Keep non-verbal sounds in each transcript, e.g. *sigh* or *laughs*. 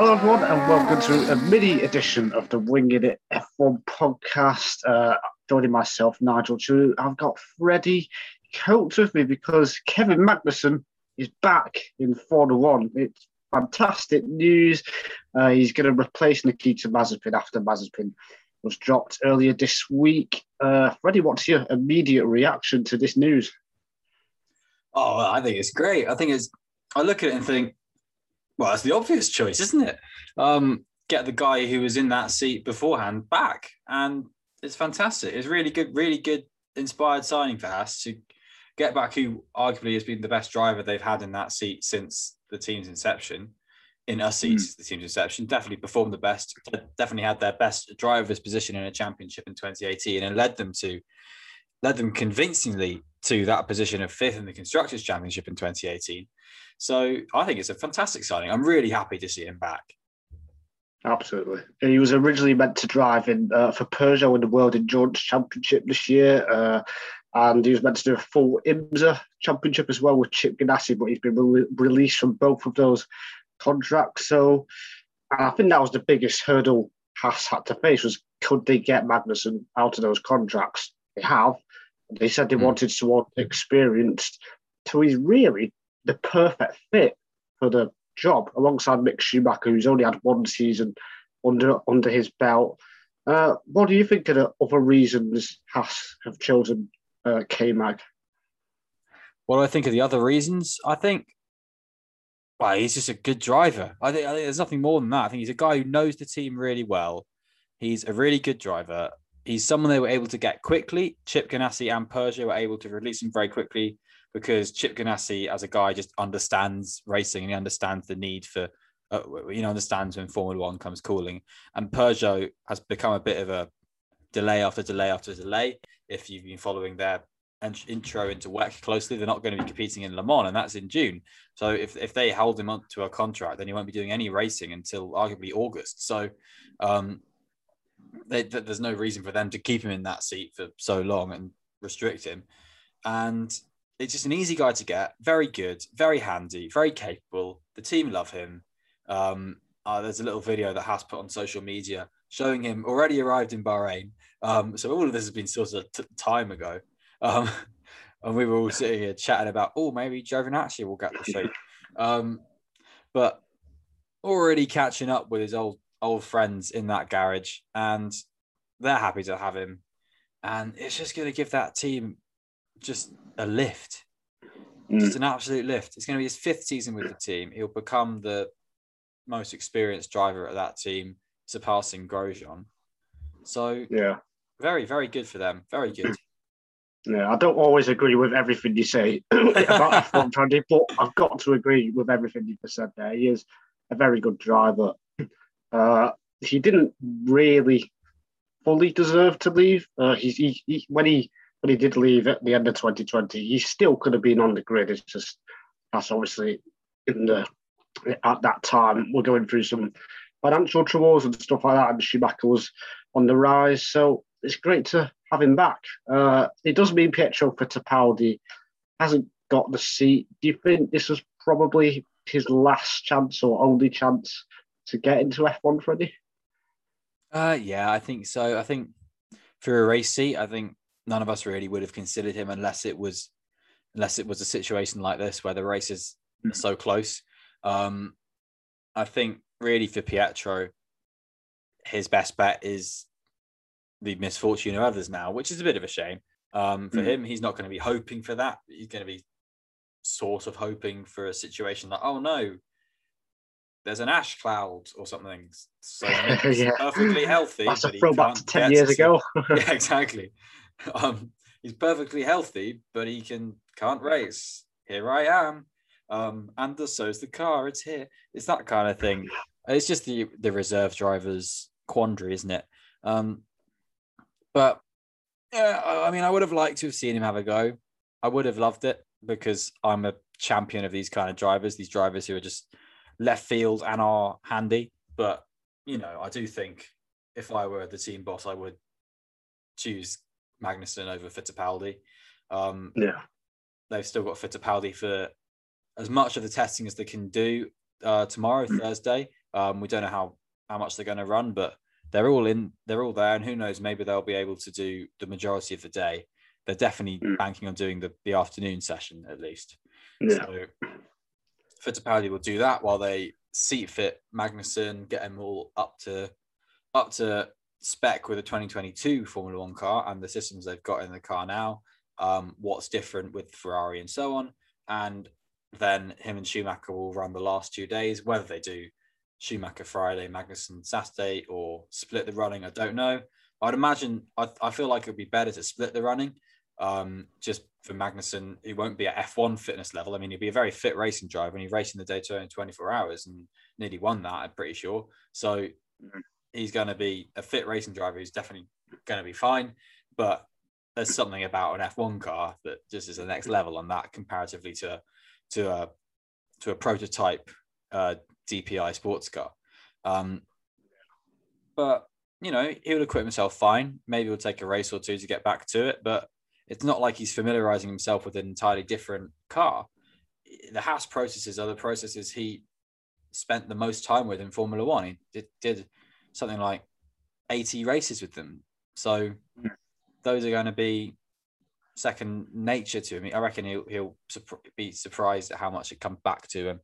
Hello, everyone, and welcome to a mini edition of the Winging It F1 podcast. Uh, joining myself, Nigel Chu. I've got Freddie Coates with me because Kevin Magnussen is back in Formula One. It's fantastic news. Uh, he's going to replace Nikita Mazepin after Mazepin was dropped earlier this week. Uh, Freddie, what's your immediate reaction to this news? Oh, I think it's great. I think it's. I look at it and think, well, it's the obvious choice, isn't it? Um, get the guy who was in that seat beforehand back, and it's fantastic. It's really good, really good, inspired signing for Haas to get back who arguably has been the best driver they've had in that seat since the team's inception. In a seat, mm. the team's inception, definitely performed the best. Definitely had their best driver's position in a championship in 2018, and led them to led them convincingly to that position of fifth in the constructors championship in 2018 so i think it's a fantastic signing i'm really happy to see him back absolutely he was originally meant to drive in uh, for peugeot in the world endurance championship this year uh, and he was meant to do a full IMSA championship as well with Chip Ganassi, but he's been re- released from both of those contracts. So I think that was the biggest hurdle Haas had to face was could they get Magnussen out of those contracts? They have. They said they mm. wanted someone experienced. So he's really the perfect fit for the job alongside Mick Schumacher, who's only had one season under under his belt. Uh, what do you think of the other reasons Haas have chosen uh, K Mag? What do I think of the other reasons? I think, well, he's just a good driver. I think, I think there's nothing more than that. I think he's a guy who knows the team really well. He's a really good driver he's someone they were able to get quickly. Chip Ganassi and Peugeot were able to release him very quickly because Chip Ganassi, as a guy, just understands racing and he understands the need for, uh, you know, understands when Formula One comes calling. And Peugeot has become a bit of a delay after delay after delay. If you've been following their intro into WEC closely, they're not going to be competing in Le Mans, and that's in June. So if, if they hold him on to a contract, then he won't be doing any racing until arguably August. So um, they, there's no reason for them to keep him in that seat for so long and restrict him. And it's just an easy guy to get. Very good, very handy, very capable. The team love him. Um, uh, there's a little video that has put on social media showing him already arrived in Bahrain. Um, so all of this has been sort of t- time ago. Um, *laughs* and we were all sitting here chatting about, oh, maybe Giovinazzi will get the seat. *laughs* Um, but already catching up with his old old friends in that garage, and they're happy to have him. And it's just going to give that team just a lift, mm. just an absolute lift. It's going to be his fifth season with the team. He'll become the most experienced driver at that team, surpassing Grosjean. So yeah, very very good for them. Very good. *clears throat* Yeah, I don't always agree with everything you say about F1 Andy, but I've got to agree with everything you just said there. He is a very good driver. Uh, he didn't really fully deserve to leave. Uh, he, he, he, when he when he did leave at the end of 2020, he still could have been on the grid. It's just that's obviously in the at that time we're going through some financial troubles and stuff like that, and Schumacher was on the rise. So it's great to have him back. Uh, it does mean Pietro Fittipaldi hasn't got the seat. Do you think this was probably his last chance or only chance to get into F1, Freddie? Uh, yeah, I think so. I think for a race seat, I think none of us really would have considered him unless it was unless it was a situation like this where the race is mm-hmm. so close. Um, I think really for Pietro, his best bet is the misfortune of others now, which is a bit of a shame. Um, for mm-hmm. him, he's not going to be hoping for that. He's going to be sort of hoping for a situation like, oh no, there's an ash cloud or something. So *laughs* yeah. perfectly healthy. That's a throwback to 10 years ago. *laughs* yeah, exactly. Um, he's perfectly healthy, but he can can't race. Here I am. Um, and so is the car. It's here. It's that kind of thing. It's just the the reserve drivers quandary, isn't it? Um, but yeah, I mean, I would have liked to have seen him have a go. I would have loved it because I'm a champion of these kind of drivers. These drivers who are just left field and are handy. But you know, I do think if I were the team boss, I would choose Magnussen over Fittipaldi. Um, yeah, they've still got Fittipaldi for as much of the testing as they can do uh, tomorrow, mm. Thursday. Um, we don't know how how much they're going to run, but they're all in. They're all there, and who knows? Maybe they'll be able to do the majority of the day. They're definitely Mm. banking on doing the the afternoon session at least. Yeah. So Fittipaldi will do that while they seat fit Magnussen, get them all up to up to spec with a 2022 Formula One car and the systems they've got in the car now. Um, what's different with Ferrari and so on, and then him and Schumacher will run the last two days. Whether they do Schumacher Friday, Magnussen Saturday, or split the running, I don't know. I'd imagine I, I feel like it would be better to split the running um, just for Magnussen, he won't be at F1 fitness level. I mean, he'll be a very fit racing driver and he raced in the Daytona in 24 hours and nearly won that, I'm pretty sure. So Mhm. he's going to be a fit racing driver who's definitely going to be fine. But there's something about an F1 car that just is the next level on that comparatively to to a to a prototype uh, DPI sports car. Um, but you know, he would equip himself fine. Maybe he'll take a race or two to get back to it, but it's not like he's familiarizing himself with an entirely different car. The Haas processes are the processes he spent the most time with in Formula One. He did, did something like 80 races with them. So hmm. those are going to be second nature to him. I reckon he'll, he'll be surprised at how much it comes back to him.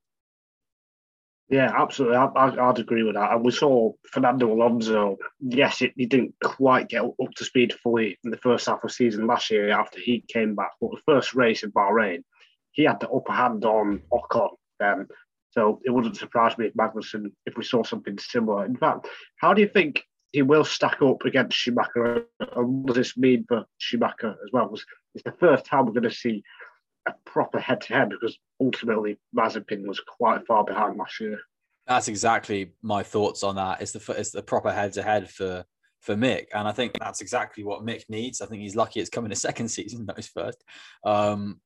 Yeah, absolutely. I, I, I'd agree with that. And we saw Fernando Alonso. Yes, it, he didn't quite get up to speed fully in the first half of season last year after he came back. But the first race in Bahrain, he had the upper hand on Ocon. Um, so it wouldn't surprise me if Magnussen, if we saw something similar. In fact, how do you think he will stack up against Schumacher? And what does this mean for Schumacher as well? It's the first time we're going to see a proper head to head because ultimately Mazepin was quite far behind last year. That's exactly my thoughts on that. It's the it's the proper head to head for for Mick, and I think that's exactly what Mick needs. I think he's lucky it's coming a second *laughs* season, not his first. Um,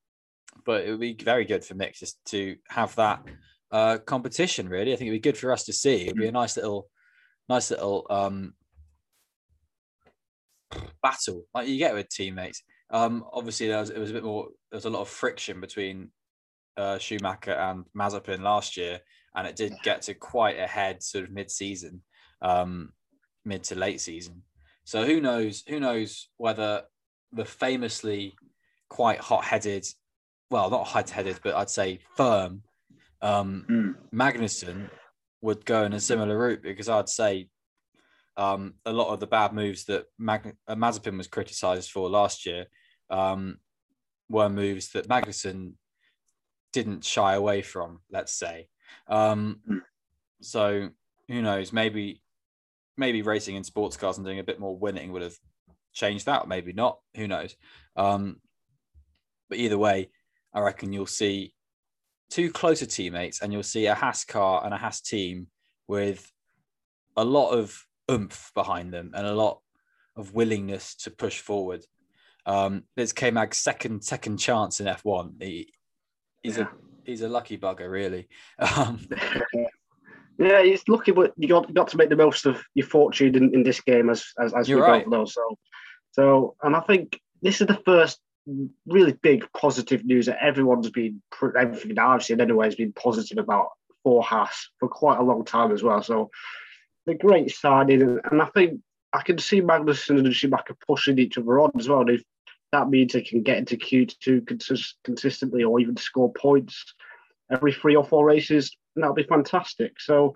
but it would be very good for Mick just to have that uh, competition. Really, I think it'd be good for us to see. It'd be a nice little, nice little um, battle like you get with teammates. Um, obviously, there was, it was a bit more. There was a lot of friction between uh, Schumacher and Mazepin last year, and it did get to quite a head sort of mid-season, um, mid to late season. So who knows? Who knows whether the famously quite hot-headed, well, not hot-headed, but I'd say firm, um, Mm. Magnussen would go in a similar route because I'd say um, a lot of the bad moves that Mag- uh, Mazepin was criticised for last year um, were moves that Magnussen didn't shy away from. Let's say, um, Mm. so who knows? Maybe maybe racing in sports cars and doing a bit more winning would have changed that. Maybe not. Who knows? Um, but either way, I reckon you'll see two closer teammates, and you'll see a Haas car and a Haas team with a lot of oomph behind them and a lot of willingness to push forward. Um, it's K Mag's second second chance in F1. He, he's Yeah. a he's a lucky bugger, really. *laughs* Um, *laughs* Yeah, it's lucky, but you got got to make the most of your fortune in, in this game, as as, as we right. both know. So, so, and I think this is the first really big positive news that everyone's been everything I've seen anyway has been positive about for Haas for quite a long time as well. So, the great signing, and, and I think I can see Magnussen and Schumacher pushing each other on as well. If that means they can get into Q2 consist- consistently or even score points every three or four races, that'll be fantastic. So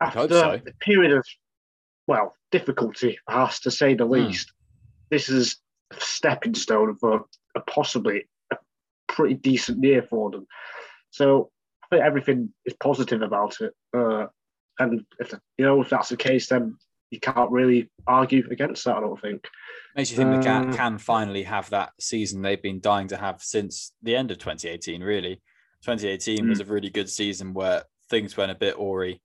after so. a period of well difficulty, has to say the Hmm. least, this is a stepping stone for a possibly a pretty decent year for them. So I think everything is positive about it. Uh, and if you know if that's the case, then you can't really argue against that. I don't think. Makes you think they can, Um, can finally have that season they've been dying to have since the end of 2018, really. 2018 was a really good season where things went a bit awry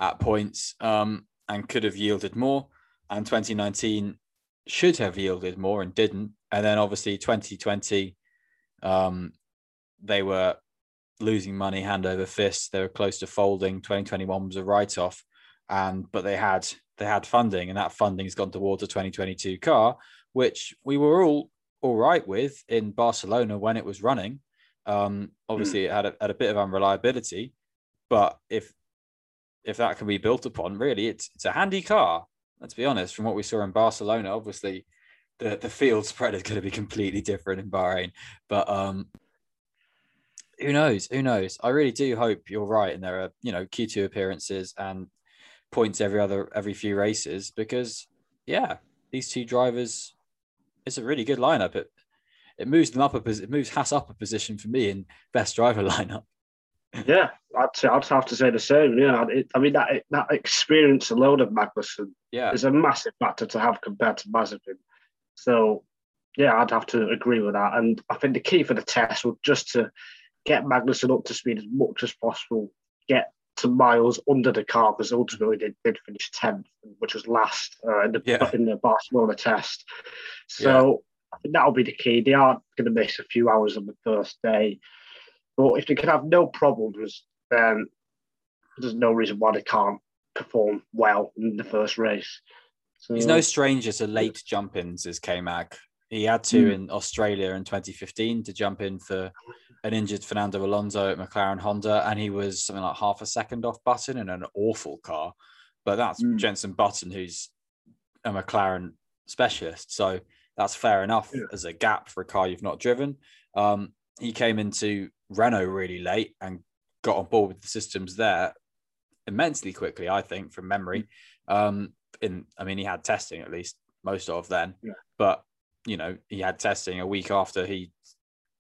at points um, and could have yielded more. And 2019 should have yielded more and didn't. And then obviously 2020, um, they were losing money hand over fist. They were close to folding. 2021 was a write off, and but they had they had funding, and that funding's gone towards a 2022 car, which we were all all right with in Barcelona when it was running. Um, obviously, it had a, had a bit of unreliability, but if if that can be built upon, really, it's it's a handy car. Let's be honest. From what we saw in Barcelona, obviously, the the field *laughs* spread is going to be completely different in Bahrain. But um, who knows? Who knows? I really do hope you're right, and there are you know Q2 appearances and points every other every few races because yeah, these two drivers, it's a really good lineup. It it moves them up a it moves Haas up a position for me in best driver *laughs* lineup. Yeah, I'd say, I'd have to say the same. Yeah, it, I mean that that experience alone of Magnussen yeah. is a massive factor to have compared to Mazepin. So yeah, I'd have to agree with that. And I think the key for the test was just to get Magnussen up to speed as much as possible, get to miles under the car because ultimately they did finish tenth, which was last uh, in the Yeah. in the Barcelona test. So I think that'll be the key. They are going to miss a few hours on the first day, but if they can have no problems, then there's no reason why they can't perform well in the first race. So, He's no stranger to late jump ins as K Mag. He had to Mm. in Australia in 2015 to jump in for an injured Fernando Alonso at McLaren Honda, and he was something like half a second off Button in an awful car. But that's Mm. Jenson Button, who's a McLaren specialist. So that's fair enough Yeah. as a gap for a car you've not driven. Um, he came into Renault really late and got on board with the systems there immensely quickly, I think, from memory. Um, in I mean, he had testing at least most of then, Yeah. but you know, he had testing a week after he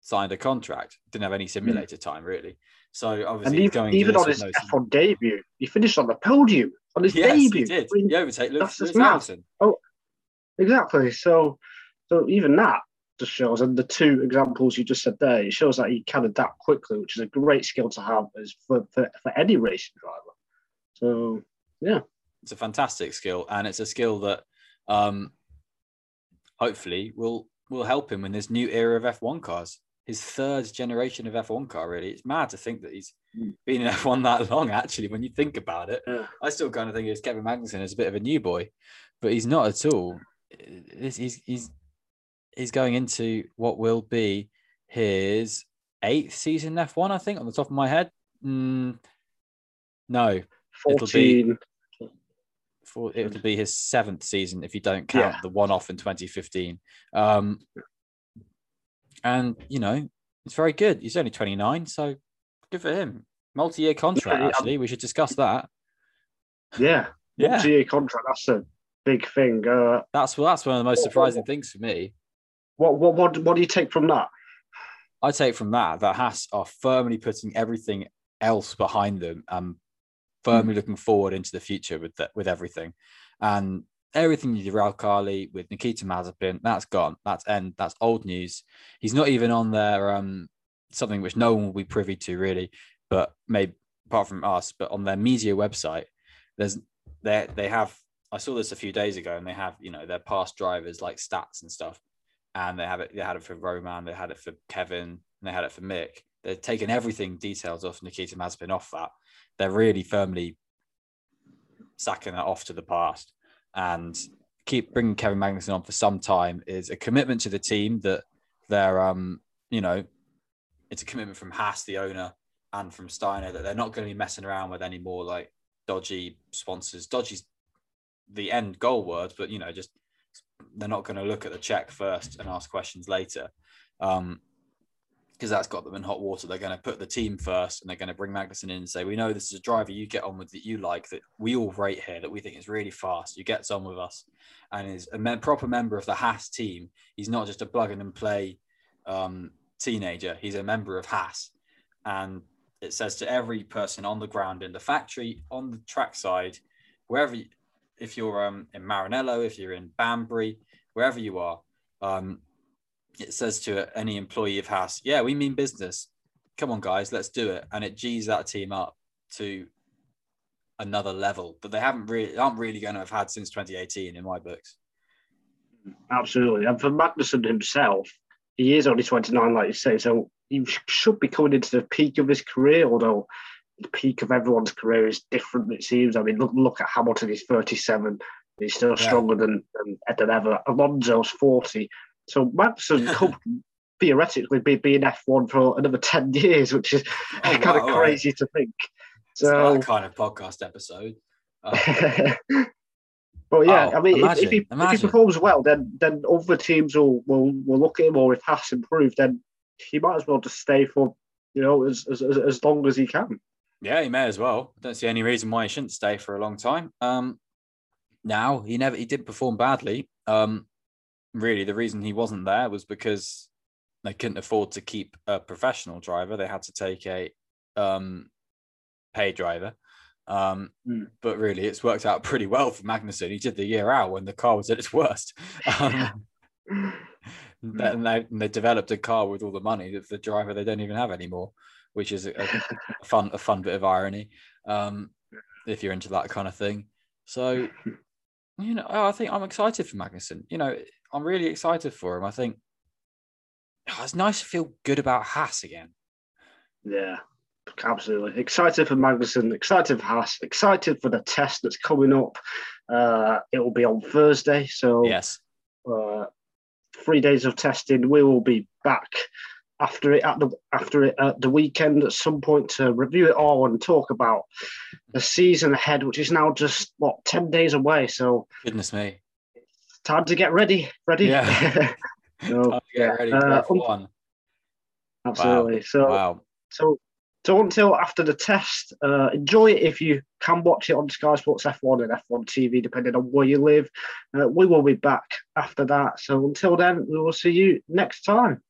signed a contract. Didn't have any simulator time really. So and obviously, he's even, going even on his no F1 debut, he finished on the podium on his Yes, debut. he did. I mean, He overtake Lewis, Lewis. Hamilton. Exactly. So, so even that just shows, and the two examples you just said there, it shows that he can adapt quickly, which is a great skill to have as for, for, for any racing driver. So, yeah, It's a fantastic skill, and it's a skill that um, hopefully will will help him in this new era of F1 cars. His third generation of F1 car, really. It's mad to think that he's been in *laughs* F1 that long, actually, when you think about it. yeah. I still kind of think it's Kevin Magnussen as a bit of a new boy, but he's not at all. He's, he's, he's, he's going into what will be his eighth season in F1, I think, on the top of my head. Mm, no, It'll be- 14. For it'll be his seventh season if you don't count Yeah. the one off in 2015. Um, and you know, it's very good. He's only 29, so good for him. Multi-year contract, Yeah, actually. We should discuss that. Yeah. *laughs* Yeah, Multi-year contract, that's a big thing. Uh, that's well, that's one of the most What- what- surprising things for me. what, what, what, what do you take from that? I take from that that Haas are firmly putting everything else behind them and firmly Hmm. looking forward into the future with the, with everything, and everything with Uralkali with Nikita Mazepin that's gone. That's end. That's old news. He's not even on their um something which no one will be privy to really, but maybe apart from us, but on their media website, there's they they have. I saw this a few days ago, and they have you know their past drivers like stats and stuff and they have it. They had it for Roman, they had it for Kevin, and they had it for Mick. They've taken everything details off Nikita Mazepin off that. They're really firmly sacking that off to the past, and keep bringing Kevin Magnussen on for some time is a commitment to the team that they're um you know it's a commitment from Haas, the owner, and from Steiner that they're not going to be messing around with any more like dodgy sponsors. Dodgy's the end goal word, but you know just they're not going to look at the check first and ask questions later um because that's got them in hot water they're going to put the team first and they're going to bring Magnussen in and say we know this is a driver you get on with that you like that we all rate here that we think is really fast you gets on with us and is a mem- proper member of the haas team. He's not just a plug and play um, teenager he's a member of haas. And it says to every person on the ground in the factory on the track side wherever you, if you're um, in Maranello, if you're in Banbury, wherever you are, um, says to any employee of Haas, yeah, we mean business. Come on, guys, let's do it. And it G's that team up to another level that they haven't really aren't really going to have had since 2018 in my books. Absolutely. And for Magnussen himself, he is only 29, like you say, so he should be coming into the peak of his career, although the peak of everyone's career is different, it seems. I mean, look, look at Hamilton, he's 37. He's still Yeah. stronger than, than, than ever. Alonso's 40. So Magnussen *laughs* could theoretically be, be in F1 for another 10 years, which is Oh, *laughs* kind wow, of all right. crazy to think. So that kind of podcast episode. Uh, *laughs* but yeah, Oh, I mean, if- if, he, if he performs well, then then other teams will, will will look at him, or if Haas improved, then he might as well just stay for you know as as, as- as long as he can. yeah, he may as well. I don't see any reason why he shouldn't stay for a long time. Um, now he never he did perform badly. Um, really, the reason he wasn't there was because they couldn't afford to keep a professional driver. They had to take a um, pay driver. Um, Mm. But really, it's worked out pretty well for Magnussen. He did the year out when the car was at its worst. *laughs* Um, and, they, and they developed a car with all the money that the driver they don't even have anymore, which is a, a *laughs* fun a fun bit of irony. Um, if you're into that kind of thing, so *laughs* you know, I think I'm excited for Magnussen. You know, I'm really excited for him. I think oh, it's nice to feel good about Haas again. Yeah, absolutely. Excited for Magnussen, excited for Haas, excited for the test that's coming up. Uh, it will be on Thursday, so Yes, uh, three days of testing. We will be back after it at the after it at the weekend at some point to review it all and talk about the season ahead, which is now just what ten days away. So goodness me. It's time to get ready. Ready? Yeah. *laughs* So, get yeah, ready for uh, F1. absolutely. So Wow. So, so until after the test, uh, enjoy it if you can watch it on Sky Sports F1 and F1 TV, depending on where you live. Uh, we will be back after that. So until then, we will see you next time.